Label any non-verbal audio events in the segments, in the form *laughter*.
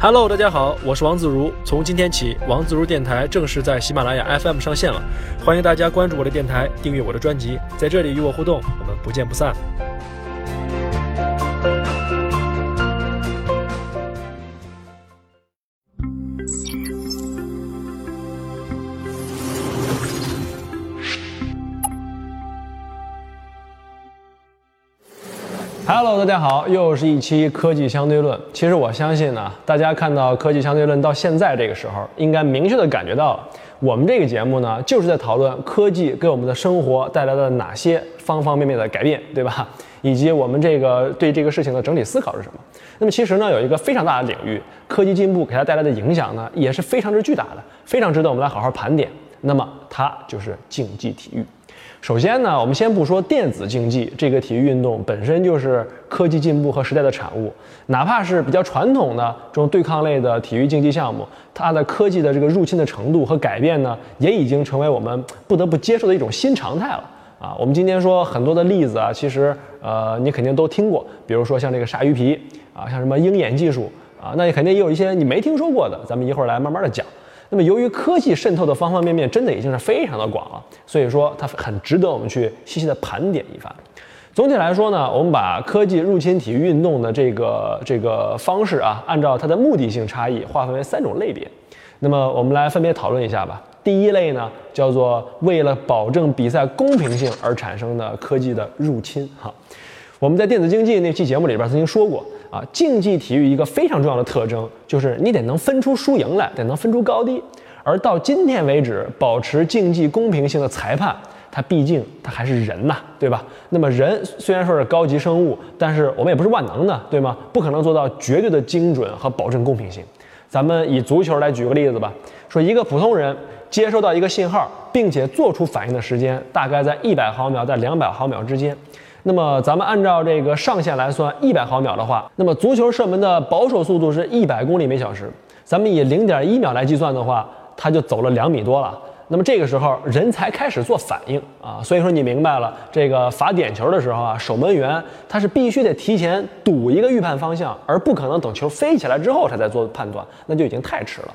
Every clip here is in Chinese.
Hello，大家好，我是王自如。从今天起，王自如电台正式在喜马拉雅 FM 上线了，欢迎大家关注我的电台，订阅我的专辑，在这里与我互动，我们不见不散。大家好，又是一期科技相对论。其实我相信呢，大家看到科技相对论到现在这个时候，应该明确的感觉到了，我们这个节目呢，就是在讨论科技给我们的生活带来了哪些方方面面的改变，对吧？*laughs* 以及我们这个对这个事情的整体思考是什么？那么其实呢，有一个非常大的领域，科技进步给它带来的影响呢，也是非常之巨大的，非常值得我们来好好盘点。那么它就是竞技体育。首先呢，我们先不说电子竞技这个体育运动本身就是科技进步和时代的产物，哪怕是比较传统的这种对抗类的体育竞技项目，它的科技的这个入侵的程度和改变呢，也已经成为我们不得不接受的一种新常态了 *laughs* 啊。我们今天说很多的例子啊，其实呃你肯定都听过，比如说像这个鲨鱼皮啊，像什么鹰眼技术啊，那肯定也有一些你没听说过的，咱们一会儿来慢慢的讲。那么，由于科技渗透的方方面面真的已经是非常的广了，所以说它很值得我们去细细的盘点一番。总体来说呢，我们把科技入侵体育运动的这个这个方式啊，按照它的目的性差异划分为三种类别。那么我们来分别讨论一下吧。第一类呢，叫做为了保证比赛公平性而产生的科技的入侵。哈，我们在电子竞技那期节目里边曾经说过。啊，竞技体育一个非常重要的特征就是你得能分出输赢来，得能分出高低。而到今天为止，保持竞技公平性的裁判，他毕竟他还是人呐，对吧？那么人虽然说是高级生物，但是我们也不是万能的，对吗？不可能做到绝对的精准和保证公平性。咱们以足球来举个例子吧，说一个普通人接收到一个信号，并且做出反应的时间大概在一百毫秒到两百毫秒之间。那么咱们按照这个上限来算，一百毫秒的话，那么足球射门的保守速度是一百公里每小时。咱们以零点一秒来计算的话，他就走了两米多了。那么这个时候人才开始做反应啊，所以说你明白了，这个罚点球的时候啊，守门员他是必须得提前赌一个预判方向，而不可能等球飞起来之后他再做判断，那就已经太迟了。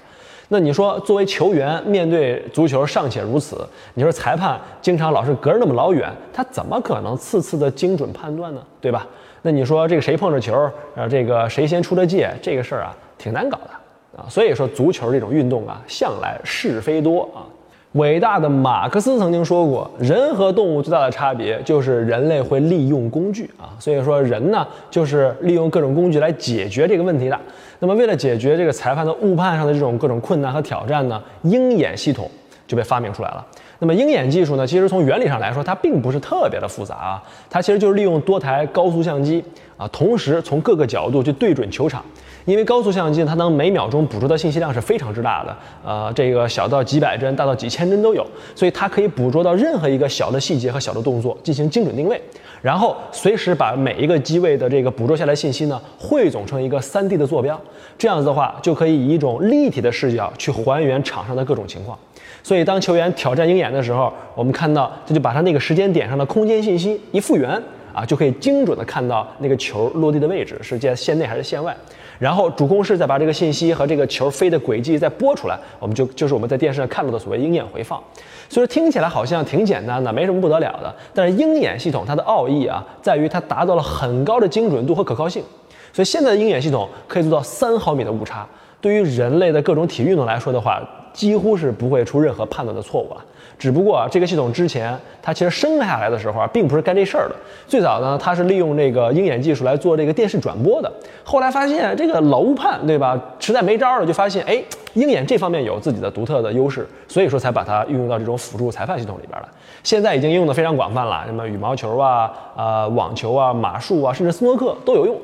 那你说，作为球员面对足球尚且如此，你说裁判经常老是隔着那么老远，他怎么可能次次的精准判断呢？对吧？那你说这个谁碰着球，呃，这个谁先出的界，这个事儿啊，挺难搞的啊。所以说，足球这种运动啊，向来是非多啊。伟大的马克思曾经说过，人和动物最大的差别就是人类会利用工具啊，所以说人呢就是利用各种工具来解决这个问题的。那么为了解决这个裁判的误判上的这种各种困难和挑战呢，鹰眼系统就被发明出来了。那么鹰眼技术呢，其实从原理上来说，它并不是特别的复杂啊，它其实就是利用多台高速相机啊，同时从各个角度去对准球场。因为高速相机它能每秒钟捕捉的信息量是非常之大的，呃，这个小到几百帧，大到几千帧都有，所以它可以捕捉到任何一个小的细节和小的动作进行精准定位，然后随时把每一个机位的这个捕捉下来信息呢汇总成一个 3D 的坐标，这样子的话就可以以一种立体的视角去还原场上的各种情况。所以当球员挑战鹰眼的时候，我们看到这就把他那个时间点上的空间信息一复原啊，就可以精准的看到那个球落地的位置是在线内还是线外。然后主攻师再把这个信息和这个球飞的轨迹再播出来，我们就就是我们在电视上看到的所谓鹰眼回放。所以说听起来好像挺简单的，没什么不得了的。但是鹰眼系统它的奥义啊，在于它达到了很高的精准度和可靠性。所以现在的鹰眼系统可以做到三毫米的误差，对于人类的各种体育运动来说的话，几乎是不会出任何判断的错误了。只不过啊，这个系统之前它其实生下来的时候啊，并不是干这事儿的。最早呢，它是利用这个鹰眼技术来做这个电视转播的。后来发现这个老误判，对吧？实在没招了，就发现哎，鹰眼这方面有自己的独特的优势，所以说才把它运用到这种辅助裁判系统里边了。现在已经应用的非常广泛了，什么羽毛球啊、啊网球啊、马术啊，甚至斯诺克都有用。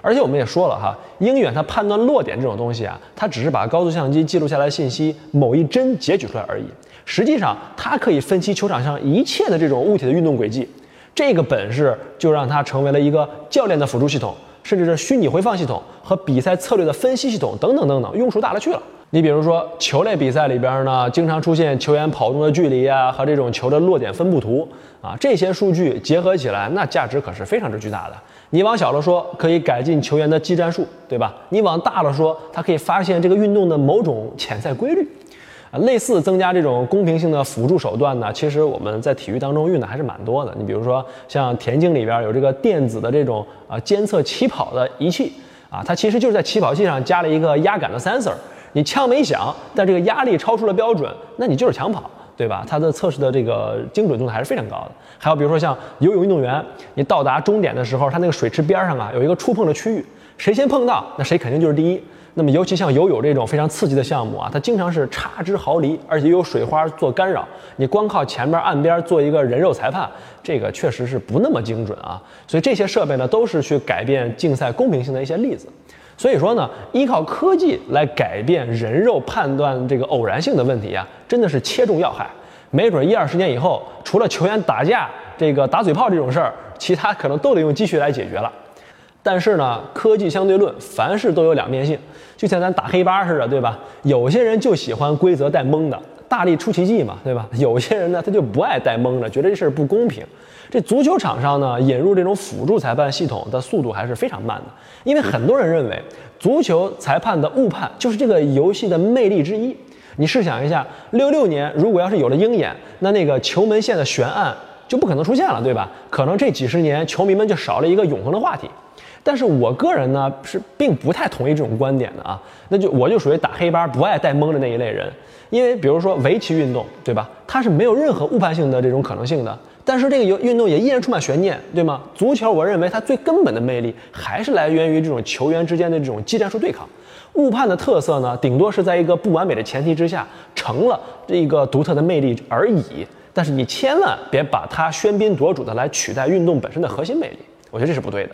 而且我们也说了哈，鹰眼它判断落点这种东西啊，它只是把高速相机记录下来信息某一帧截取出来而已。实际上，它可以分析球场上一切的这种物体的运动轨迹，这个本事就让它成为了一个教练的辅助系统，甚至是虚拟回放系统和比赛策略的分析系统等等等等，用处大了去了。你比如说球类比赛里边呢，经常出现球员跑动的距离啊和这种球的落点分布图啊，这些数据结合起来，那价值可是非常之巨大的。你往小了说，可以改进球员的技战术，对吧？你往大了说，它可以发现这个运动的某种潜在规律。啊，类似增加这种公平性的辅助手段呢，其实我们在体育当中用的还是蛮多的。你比如说，像田径里边有这个电子的这种啊监测起跑的仪器啊，它其实就是在起跑器上加了一个压感的 sensor。你枪没响，但这个压力超出了标准，那你就是抢跑，对吧？它的测试的这个精准度还是非常高的。还有比如说像游泳运动员，你到达终点的时候，它那个水池边上啊有一个触碰的区域，谁先碰到，那谁肯定就是第一。那么，尤其像游泳这种非常刺激的项目啊，它经常是差之毫厘，而且有水花做干扰。你光靠前面岸边做一个人肉裁判，这个确实是不那么精准啊。所以这些设备呢，都是去改变竞赛公平性的一些例子。所以说呢，依靠科技来改变人肉判断这个偶然性的问题啊，真的是切中要害。没准一二十年以后，除了球员打架、这个打嘴炮这种事儿，其他可能都得用机器来解决了。但是呢，科技相对论，凡事都有两面性，就像咱打黑八似的，对吧？有些人就喜欢规则带蒙的，大力出奇迹嘛，对吧？*laughs* 有些人呢，他就不爱带蒙的，觉得这事儿不公平。这足球场上呢，引入这种辅助裁判系统的速度还是非常慢的，因为很多人认为足球裁判的误判就是这个游戏的魅力之一。你试想一下，六六年如果要是有了鹰眼，那那个球门线的悬案就不可能出现了，对吧？可能这几十年球迷们就少了一个永恒的话题。但是我个人呢是并不太同意这种观点的啊，那就我就属于打黑八不爱带蒙的那一类人，因为比如说围棋运动，对吧？它是没有任何误判性的这种可能性的，但是这个游运动也依然充满悬念，对吗？足球我认为它最根本的魅力还是来源于这种球员之间的这种技战术对抗，误判的特色呢，顶多是在一个不完美的前提之下成了这一个独特的魅力而已，但是你千万别把它喧宾夺主的来取代运动本身的核心魅力，我觉得这是不对的。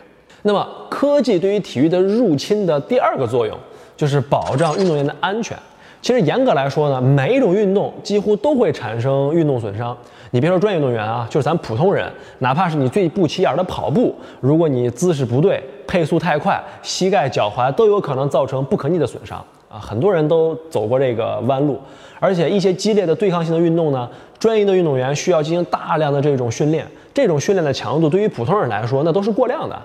那么，科技对于体育的入侵的第二个作用，就是保障运动员的安全。其实严格来说呢，每一种运动几乎都会产生运动损伤。你别说专业运动员啊，就是咱普通人，哪怕是你最不起眼的跑步，如果你姿势不对、配速太快，膝盖、脚踝都有可能造成不可逆的损伤啊。很多人都走过这个弯路，而且一些激烈的对抗性的运动呢，专业的运动员需要进行大量的这种训练，这种训练的强度对于普通人来说，那都是过量的。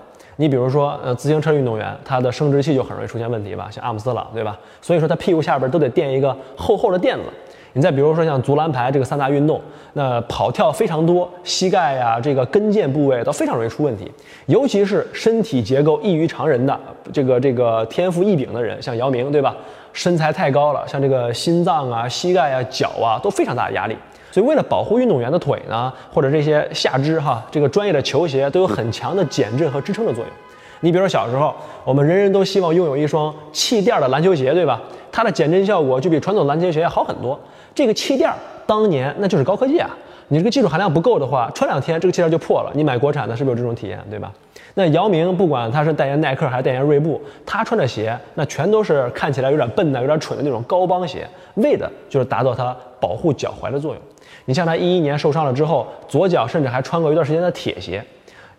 你比如说，呃，自行车运动员，他的生殖器就很容易出现问题吧，像阿姆斯朗，对吧？所以说他屁股下边都得垫一个厚厚的垫子。你再比如说像足篮排这个三大运动，那跑跳非常多，膝盖呀这个跟腱部位都非常容易出问题，尤其是身体结构异于常人的这个这个天赋异禀的人，像姚明，对吧？身材太高了，像这个心脏啊、膝盖啊、脚啊都非常大的压力。所以，为了保护运动员的腿呢，或者这些下肢哈，这个专业的球鞋都有很强的减震和支撑的作用。你比如说小时候，我们人人都希望拥有一双气垫的篮球鞋，对吧？它的减震效果就比传统篮球鞋要好很多。这个气垫当年那就是高科技啊！你这个技术含量不够的话，穿两天这个气垫就破了。你买国产的是不是有这种体验，对吧？那姚明不管他是代言耐克还是代言锐步，他穿的鞋那全都是看起来有点笨的、有点蠢的那种高帮鞋，为的就是达到他保护脚踝的作用。你像他一一年受伤了之后，左脚甚至还穿过一段时间的铁鞋。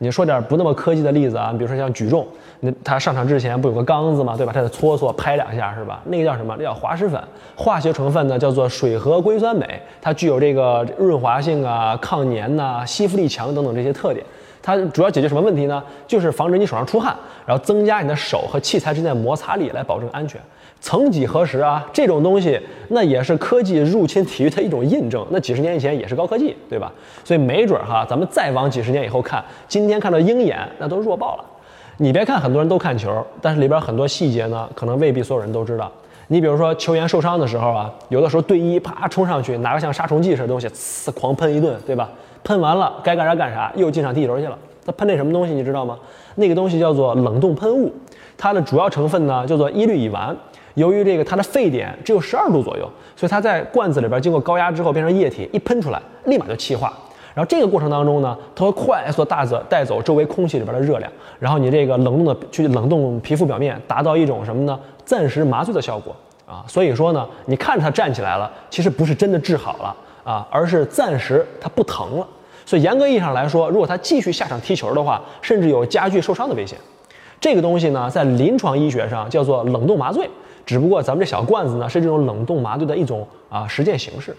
你说点不那么科技的例子啊，比如说像举重，那他上场之前不有个缸子吗？对吧？他得搓搓拍两下是吧？那个叫什么？那叫滑石粉，化学成分呢叫做水合硅酸镁，它具有这个润滑性啊、抗粘呐、吸附力强等等这些特点。它主要解决什么问题呢？就是防止你手上出汗，然后增加你的手和器材之间的摩擦力，来保证安全。曾几何时啊，这种东西那也是科技入侵体育的一种印证。那几十年以前也是高科技，对吧？所以没准哈，咱们再往几十年以后看，今天看到鹰眼那都弱爆了。你别看很多人都看球，但是里边很多细节呢，可能未必所有人都知道。你比如说球员受伤的时候啊，有的时候队医啪冲上去，拿个像杀虫剂似的东西，呲狂喷一顿，对吧？喷完了该干啥干啥，又进场踢球去了。他喷那什么东西你知道吗？那个东西叫做冷冻喷雾，它的主要成分呢叫做一氯乙烷。由于这个它的沸点只有十二度左右，所以它在罐子里边经过高压之后变成液体，一喷出来立马就气化。然后这个过程当中呢，它会快速大走带走周围空气里边的热量，然后你这个冷冻的去冷冻皮肤表面，达到一种什么呢？暂时麻醉的效果啊。所以说呢，你看着它站起来了，其实不是真的治好了啊，而是暂时它不疼了。所以严格意义上来说，如果他继续下场踢球的话，甚至有加剧受伤的危险。这个东西呢，在临床医学上叫做冷冻麻醉。只不过咱们这小罐子呢，是这种冷冻麻醉的一种啊实践形式。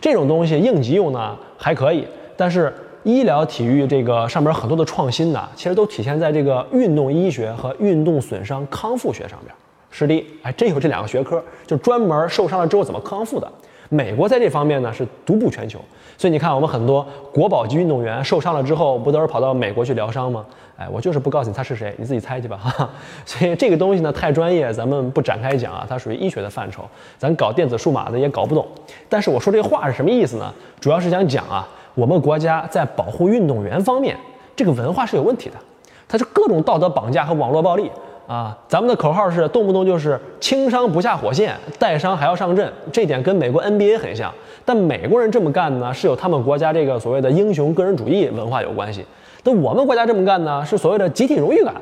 这种东西应急用呢还可以，但是医疗体育这个上面很多的创新呢，其实都体现在这个运动医学和运动损伤康复学上边。是的，还真有这两个学科，就专门受伤了之后怎么康复的。美国在这方面呢是独步全球，所以你看我们很多国宝级运动员受伤了之后，不都是跑到美国去疗伤吗？哎，我就是不告诉你他是谁，你自己猜去吧。哈。所以这个东西呢太专业，咱们不展开讲啊，它属于医学的范畴，咱搞电子数码的也搞不懂。但是我说这话是什么意思呢？主要是想讲啊，我们国家在保护运动员方面，这个文化是有问题的，它是各种道德绑架和网络暴力。啊，咱们的口号是动不动就是轻伤不下火线，带伤还要上阵，这点跟美国 NBA 很像。但美国人这么干呢，是有他们国家这个所谓的英雄个人主义文化有关系。那我们国家这么干呢，是所谓的集体荣誉感。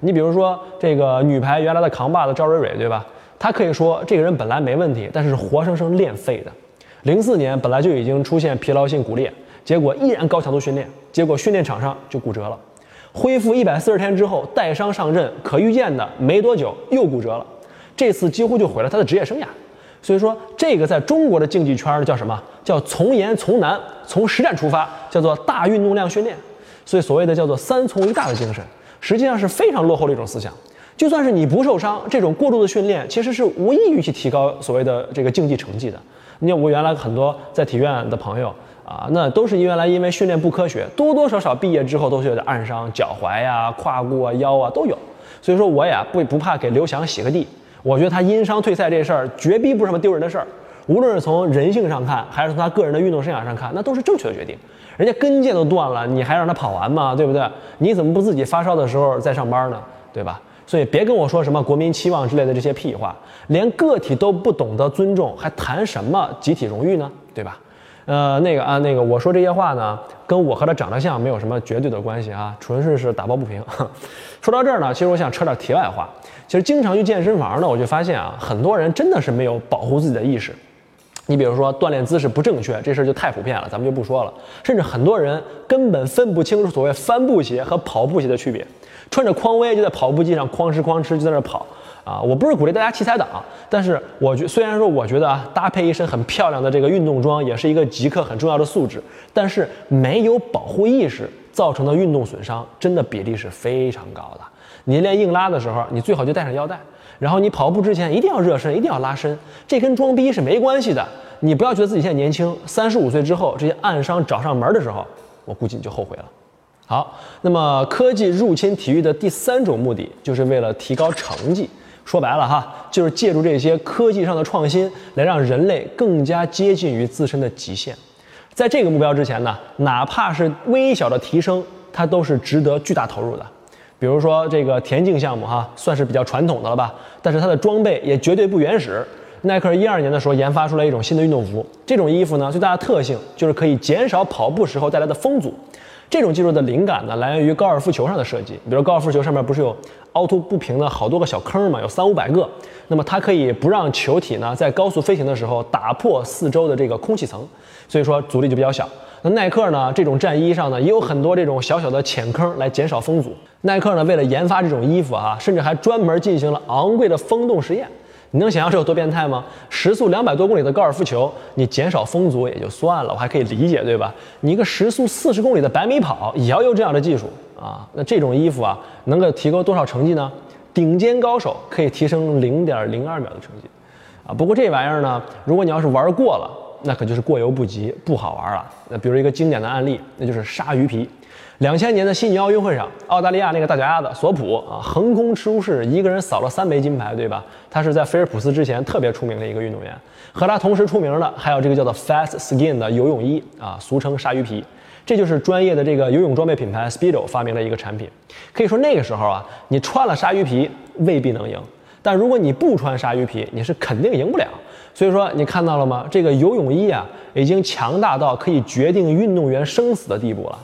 你比如说这个女排原来的扛把子赵蕊蕊，对吧？她可以说这个人本来没问题，但是活生生练废的。零四年本来就已经出现疲劳性骨裂，结果依然高强度训练，结果训练场上就骨折了。恢复一百四十天之后带伤上阵，可预见的没多久又骨折了，这次几乎就毁了他的职业生涯。所以说，这个在中国的竞技圈叫什么？叫从严从难，从实战出发，叫做大运动量训练。所以所谓的叫做三从一大的精神，实际上是非常落后的一种思想。就算是你不受伤，这种过度的训练其实是无异于去提高所谓的这个竞技成绩的。你看我原来很多在体院的朋友。啊，那都是原来因为训练不科学，多多少少毕业之后都是有点暗伤，脚踝呀、胯骨啊、腰啊都有。所以说我也不不怕给刘翔洗个地，我觉得他因伤退赛这事儿绝逼不是什么丢人的事儿。无论是从人性上看，还是从他个人的运动生涯上看，那都是正确的决定。人家跟腱都断了，你还让他跑完吗？对不对？你怎么不自己发烧的时候再上班呢？对吧？所以别跟我说什么国民期望之类的这些屁话，连个体都不懂得尊重，还谈什么集体荣誉呢？对吧？呃，那个啊，那个，我说这些话呢，跟我和他长得像没有什么绝对的关系啊，纯粹是打抱不平。*laughs* 说到这儿呢，其实我想扯点题外话。其实经常去健身房呢，我就发现啊，很多人真的是没有保护自己的意识。你比如说锻炼姿势不正确，这事儿就太普遍了，咱们就不说了。甚至很多人根本分不清楚所谓帆布鞋和跑步鞋的区别，穿着匡威就在跑步机上哐哧哐哧就在那跑。啊，我不是鼓励大家器材党，但是我觉虽然说我觉得啊，搭配一身很漂亮的这个运动装也是一个极客很重要的素质，但是没有保护意识造成的运动损伤，真的比例是非常高的。你练硬拉的时候，你最好就带上腰带，然后你跑步之前一定要热身，一定要拉伸，这跟装逼是没关系的。你不要觉得自己现在年轻，三十五岁之后这些暗伤找上门的时候，我估计你就后悔了。好，那么科技入侵体育的第三种目的，就是为了提高成绩。说白了哈，就是借助这些科技上的创新，来让人类更加接近于自身的极限。在这个目标之前呢，哪怕是微小的提升，它都是值得巨大投入的。比如说这个田径项目哈，算是比较传统的了吧，但是它的装备也绝对不原始。耐克一二年的时候研发出来一种新的运动服，这种衣服呢最大的特性就是可以减少跑步时候带来的风阻。这种技术的灵感呢，来源于高尔夫球上的设计。比如高尔夫球上面不是有凹凸不平的好多个小坑嘛，有三五百个。那么它可以不让球体呢在高速飞行的时候打破四周的这个空气层，所以说阻力就比较小。那耐克呢这种战衣上呢也有很多这种小小的浅坑来减少风阻。耐克呢为了研发这种衣服啊，甚至还专门进行了昂贵的风洞实验。你能想象这有多变态吗？时速两百多公里的高尔夫球，你减少风阻也就算了，我还可以理解，对吧？你一个时速四十公里的百米跑，也要用这样的技术啊？那这种衣服啊，能够提高多少成绩呢？顶尖高手可以提升零点零二秒的成绩，啊！不过这玩意儿呢，如果你要是玩过了，那可就是过犹不及，不好玩了。那比如一个经典的案例，那就是鲨鱼皮。两千年的悉尼奥运会上，澳大利亚那个大脚丫子索普啊，横空出世，一个人扫了三枚金牌，对吧？他是在菲尔普斯之前特别出名的一个运动员。和他同时出名的还有这个叫做 Fast Skin 的游泳衣啊，俗称鲨鱼皮，这就是专业的这个游泳装备品牌 Speedo 发明的一个产品。可以说那个时候啊，你穿了鲨鱼皮未必能赢，但如果你不穿鲨鱼皮，你是肯定赢不了。所以说你看到了吗？这个游泳衣啊，已经强大到可以决定运动员生死的地步了。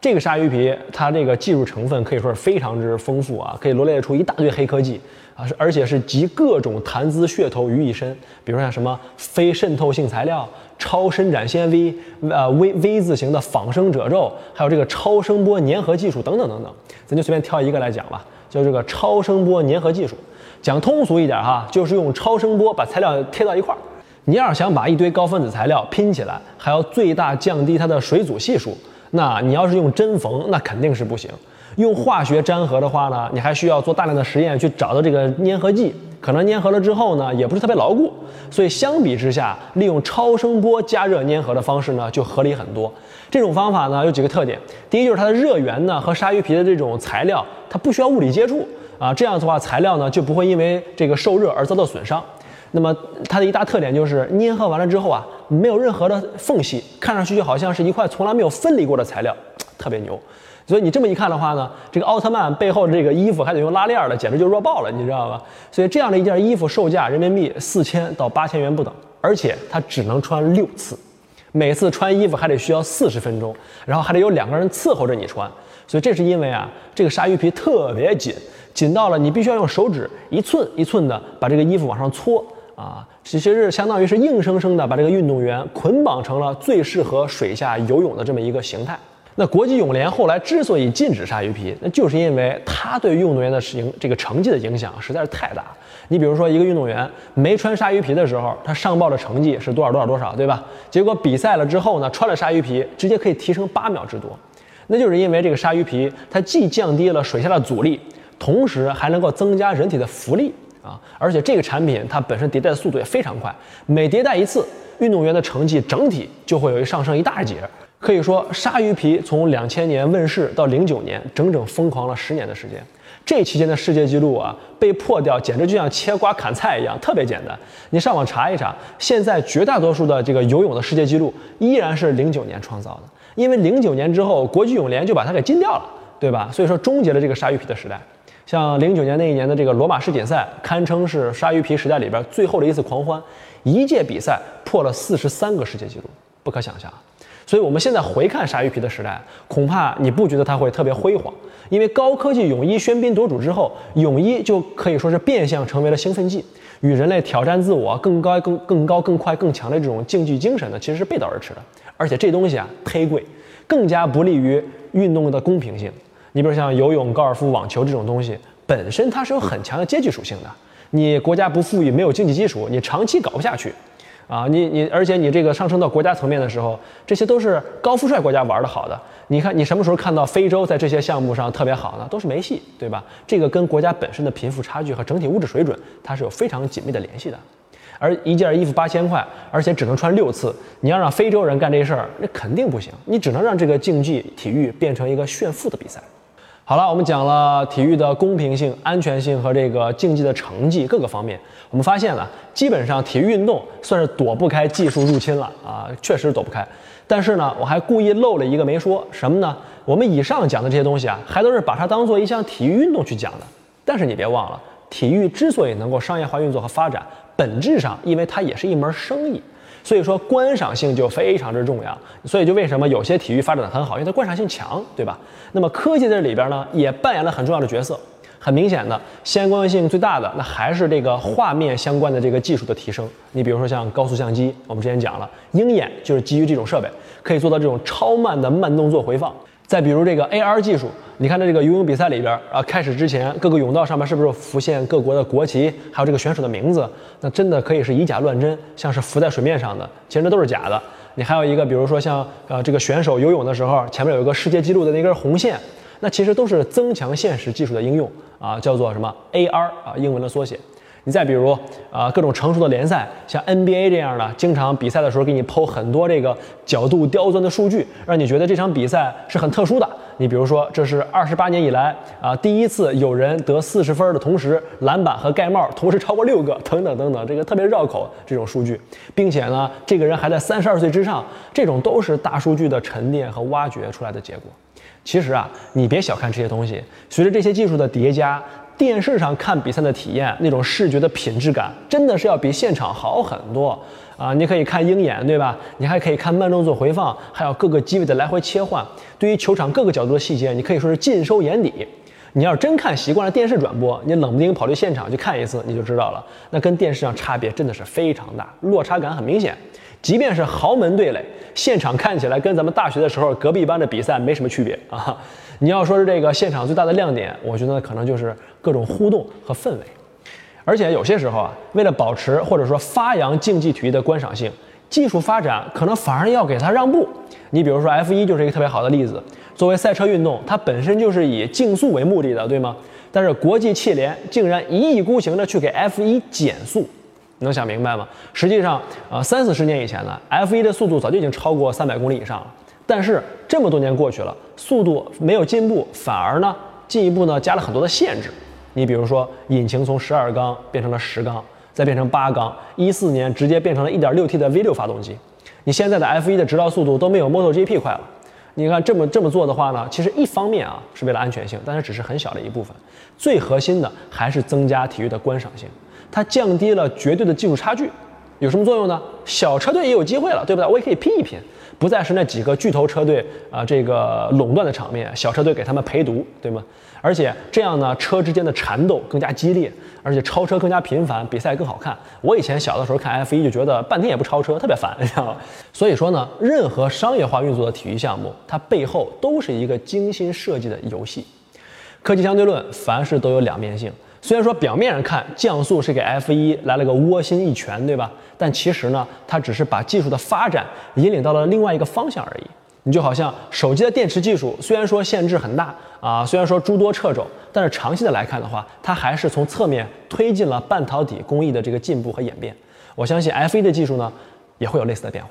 这个鲨鱼皮，它这个技术成分可以说是非常之丰富啊，可以罗列出一大堆黑科技啊，是而且是集各种谈资噱头于一身。比如像什么非渗透性材料、超伸展纤维、呃 V V 字形的仿生褶皱，还有这个超声波粘合技术等等等等。咱就随便挑一个来讲吧，就这个超声波粘合技术。讲通俗一点哈，就是用超声波把材料贴到一块儿。你要是想把一堆高分子材料拼起来，还要最大降低它的水阻系数。那你要是用针缝，那肯定是不行。用化学粘合的话呢，你还需要做大量的实验去找到这个粘合剂，可能粘合了之后呢，也不是特别牢固。所以相比之下，利用超声波加热粘合的方式呢，就合理很多。这种方法呢，有几个特点：第一，就是它的热源呢和鲨鱼皮的这种材料，它不需要物理接触啊，这样的话材料呢就不会因为这个受热而遭到损伤。那么它的一大特点就是粘合完了之后啊，没有任何的缝隙，看上去就好像是一块从来没有分离过的材料，*tsk* 特别牛。所以你这么一看的话呢，这个奥特曼背后的这个衣服还得用拉链的，简直就弱爆了，你知道吧？所以这样的一件衣服售价人民币四千到八千元不等，而且它只能穿六次，每次穿衣服还得需要四十分钟，然后还得有两个人伺候着你穿。所以这是因为啊，这个鲨鱼皮特别紧，紧到了你必须要用手指一寸一寸的把这个衣服往上搓啊，其实是相当于是硬生生的把这个运动员捆绑成了最适合水下游泳的这么一个形态。那国际泳联后来之所以禁止鲨鱼皮，那就是因为它对运动员的影这个成绩的影响实在是太大。你比如说，一个运动员没穿鲨鱼皮的时候，他上报的成绩是多少多少多少，对吧？结果比赛了之后呢，穿了鲨鱼皮，直接可以提升八秒之多。那就是因为这个鲨鱼皮，它既降低了水下的阻力，同时还能够增加人体的浮力啊！而且这个产品它本身迭代的速度也非常快，每迭代一次，运动员的成绩整体就会有一上升一大截。可以说，鲨鱼皮从两千年问世到零九年，整整疯狂了十年的时间。这期间的世界纪录啊，被破掉简直就像切瓜砍菜一样，特别简单。你上网查一查，现在绝大多数的这个游泳的世界纪录依然是零九年创造的，因为零九年之后，国际泳联就把它给禁掉了，对吧？所以说，终结了这个鲨鱼皮的时代。像零九年那一年的这个罗马世锦赛，堪称是鲨鱼皮时代里边最后的一次狂欢，一届比赛破了四十三个世界纪录，不可想象。所以，我们现在回看鲨鱼皮的时代，恐怕你不觉得它会特别辉煌，因为高科技泳衣喧宾夺主之后，泳衣就可以说是变相成为了兴奋剂，与人类挑战自我、更高、更更高、更快、更强的这种竞技精神呢，其实是背道而驰的。而且这东西啊，忒贵，更加不利于运动的公平性。你比如像游泳、高尔夫、网球这种东西，本身它是有很强的阶级属性的，你国家不富裕，没有经济基础，你长期搞不下去。啊，你你，而且你这个上升到国家层面的时候，这些都是高富帅国家玩的好的。你看，你什么时候看到非洲在这些项目上特别好呢？都是没戏，对吧？这个跟国家本身的贫富差距和整体物质水准，它是有非常紧密的联系的。而一件衣服八千块，而且只能穿六次，你要让非洲人干这事儿，那肯定不行。你只能让这个竞技体育变成一个炫富的比赛。好了，我们讲了体育的公平性、安全性和这个竞技的成绩各个方面。我们发现了，基本上体育运动算是躲不开技术入侵了啊，确实躲不开。但是呢，我还故意漏了一个没说，什么呢？我们以上讲的这些东西啊，还都是把它当做一项体育运动去讲的。但是你别忘了，体育之所以能够商业化运作和发展，本质上因为它也是一门生意。所以说观赏性就非常之重要，所以就为什么有些体育发展的很好，因为它观赏性强，对吧？那么科技在这里边呢，也扮演了很重要的角色。很明显的，相关性最大的那还是这个画面相关的这个技术的提升。你比如说像高速相机，我们之前讲了，鹰眼就是基于这种设备，可以做到这种超慢的慢动作回放。再比如这个 AR 技术，你看在这个游泳比赛里边啊，开始之前各个泳道上面是不是浮现各国的国旗，还有这个选手的名字？那真的可以是以假乱真，像是浮在水面上的，其实那都是假的。你还有一个，比如说像呃这个选手游泳的时候，前面有一个世界纪录的那根红线，那其实都是增强现实技术的应用啊，叫做什么 AR 啊，英文的缩写。你再比如啊，各种成熟的联赛，像 NBA 这样的，经常比赛的时候给你抛很多这个角度刁钻的数据，让你觉得这场比赛是很特殊的。你比如说，这是二十八年以来啊第一次有人得四十分的同时，篮板和盖帽同时超过六个，等等等等，这个特别绕口这种数据，并且呢，这个人还在三十二岁之上，这种都是大数据的沉淀和挖掘出来的结果。其实啊，你别小看这些东西，随着这些技术的叠加。电视上看比赛的体验，那种视觉的品质感，真的是要比现场好很多啊！你可以看鹰眼，对吧？你还可以看慢动作回放，还有各个机位的来回切换。对于球场各个角度的细节，你可以说是尽收眼底。你要真看习惯了电视转播，你冷不丁跑去现场去看一次，你就知道了，那跟电视上差别真的是非常大，落差感很明显。即便是豪门对垒，现场看起来跟咱们大学的时候隔壁班的比赛没什么区别啊！你要说是这个现场最大的亮点，我觉得可能就是各种互动和氛围。而且有些时候啊，为了保持或者说发扬竞技体育的观赏性，技术发展可能反而要给它让步。你比如说 F1 就是一个特别好的例子。作为赛车运动，它本身就是以竞速为目的的，对吗？但是国际汽联竟然一意孤行的去给 F1 减速，能想明白吗？实际上，呃，三四十年以前呢，F1 的速度早就已经超过三百公里以上了。但是这么多年过去了，速度没有进步，反而呢进一步呢加了很多的限制。你比如说，引擎从十二缸变成了十缸，再变成八缸，一四年直接变成了一点六 T 的 V 六发动机。你现在的 F1 的直道速度都没有 MotoGP 快了。你看这么这么做的话呢，其实一方面啊是为了安全性，但是只是很小的一部分。最核心的还是增加体育的观赏性，它降低了绝对的技术差距，有什么作用呢？小车队也有机会了，对不对？我也可以拼一拼，不再是那几个巨头车队啊这个垄断的场面，小车队给他们陪读，对吗？而且这样呢，车之间的缠斗更加激烈，而且超车更加频繁，比赛更好看。我以前小的时候看 F1 就觉得半天也不超车，特别烦，你知道吗？所以说呢，任何商业化运作的体育项目，它背后都是一个精心设计的游戏。科技相对论，凡事都有两面性。虽然说表面上看降速是给 F1 来了个窝心一拳，对吧？但其实呢，它只是把技术的发展引领到了另外一个方向而已。你就好像手机的电池技术，虽然说限制很大啊，虽然说诸多掣肘，但是长期的来看的话，它还是从侧面推进了半导体工艺的这个进步和演变。我相信 F1 的技术呢，也会有类似的变化。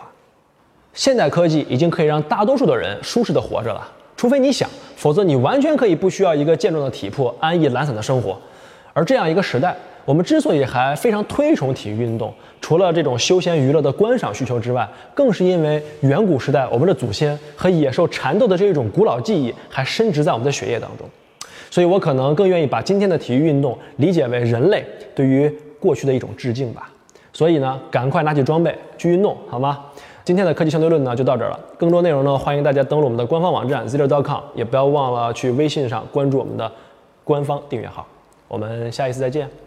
现代科技已经可以让大多数的人舒适的活着了，除非你想，否则你完全可以不需要一个健壮的体魄，安逸懒散的生活。而这样一个时代。我们之所以还非常推崇体育运动，除了这种休闲娱乐的观赏需求之外，更是因为远古时代我们的祖先和野兽缠斗的这一种古老记忆还深植在我们的血液当中。所以我可能更愿意把今天的体育运动理解为人类对于过去的一种致敬吧。所以呢，赶快拿起装备去运动，好吗？今天的科技相对论呢就到这儿了。更多内容呢，欢迎大家登录我们的官方网站 zero.com，也不要忘了去微信上关注我们的官方订阅号。我们下一次再见。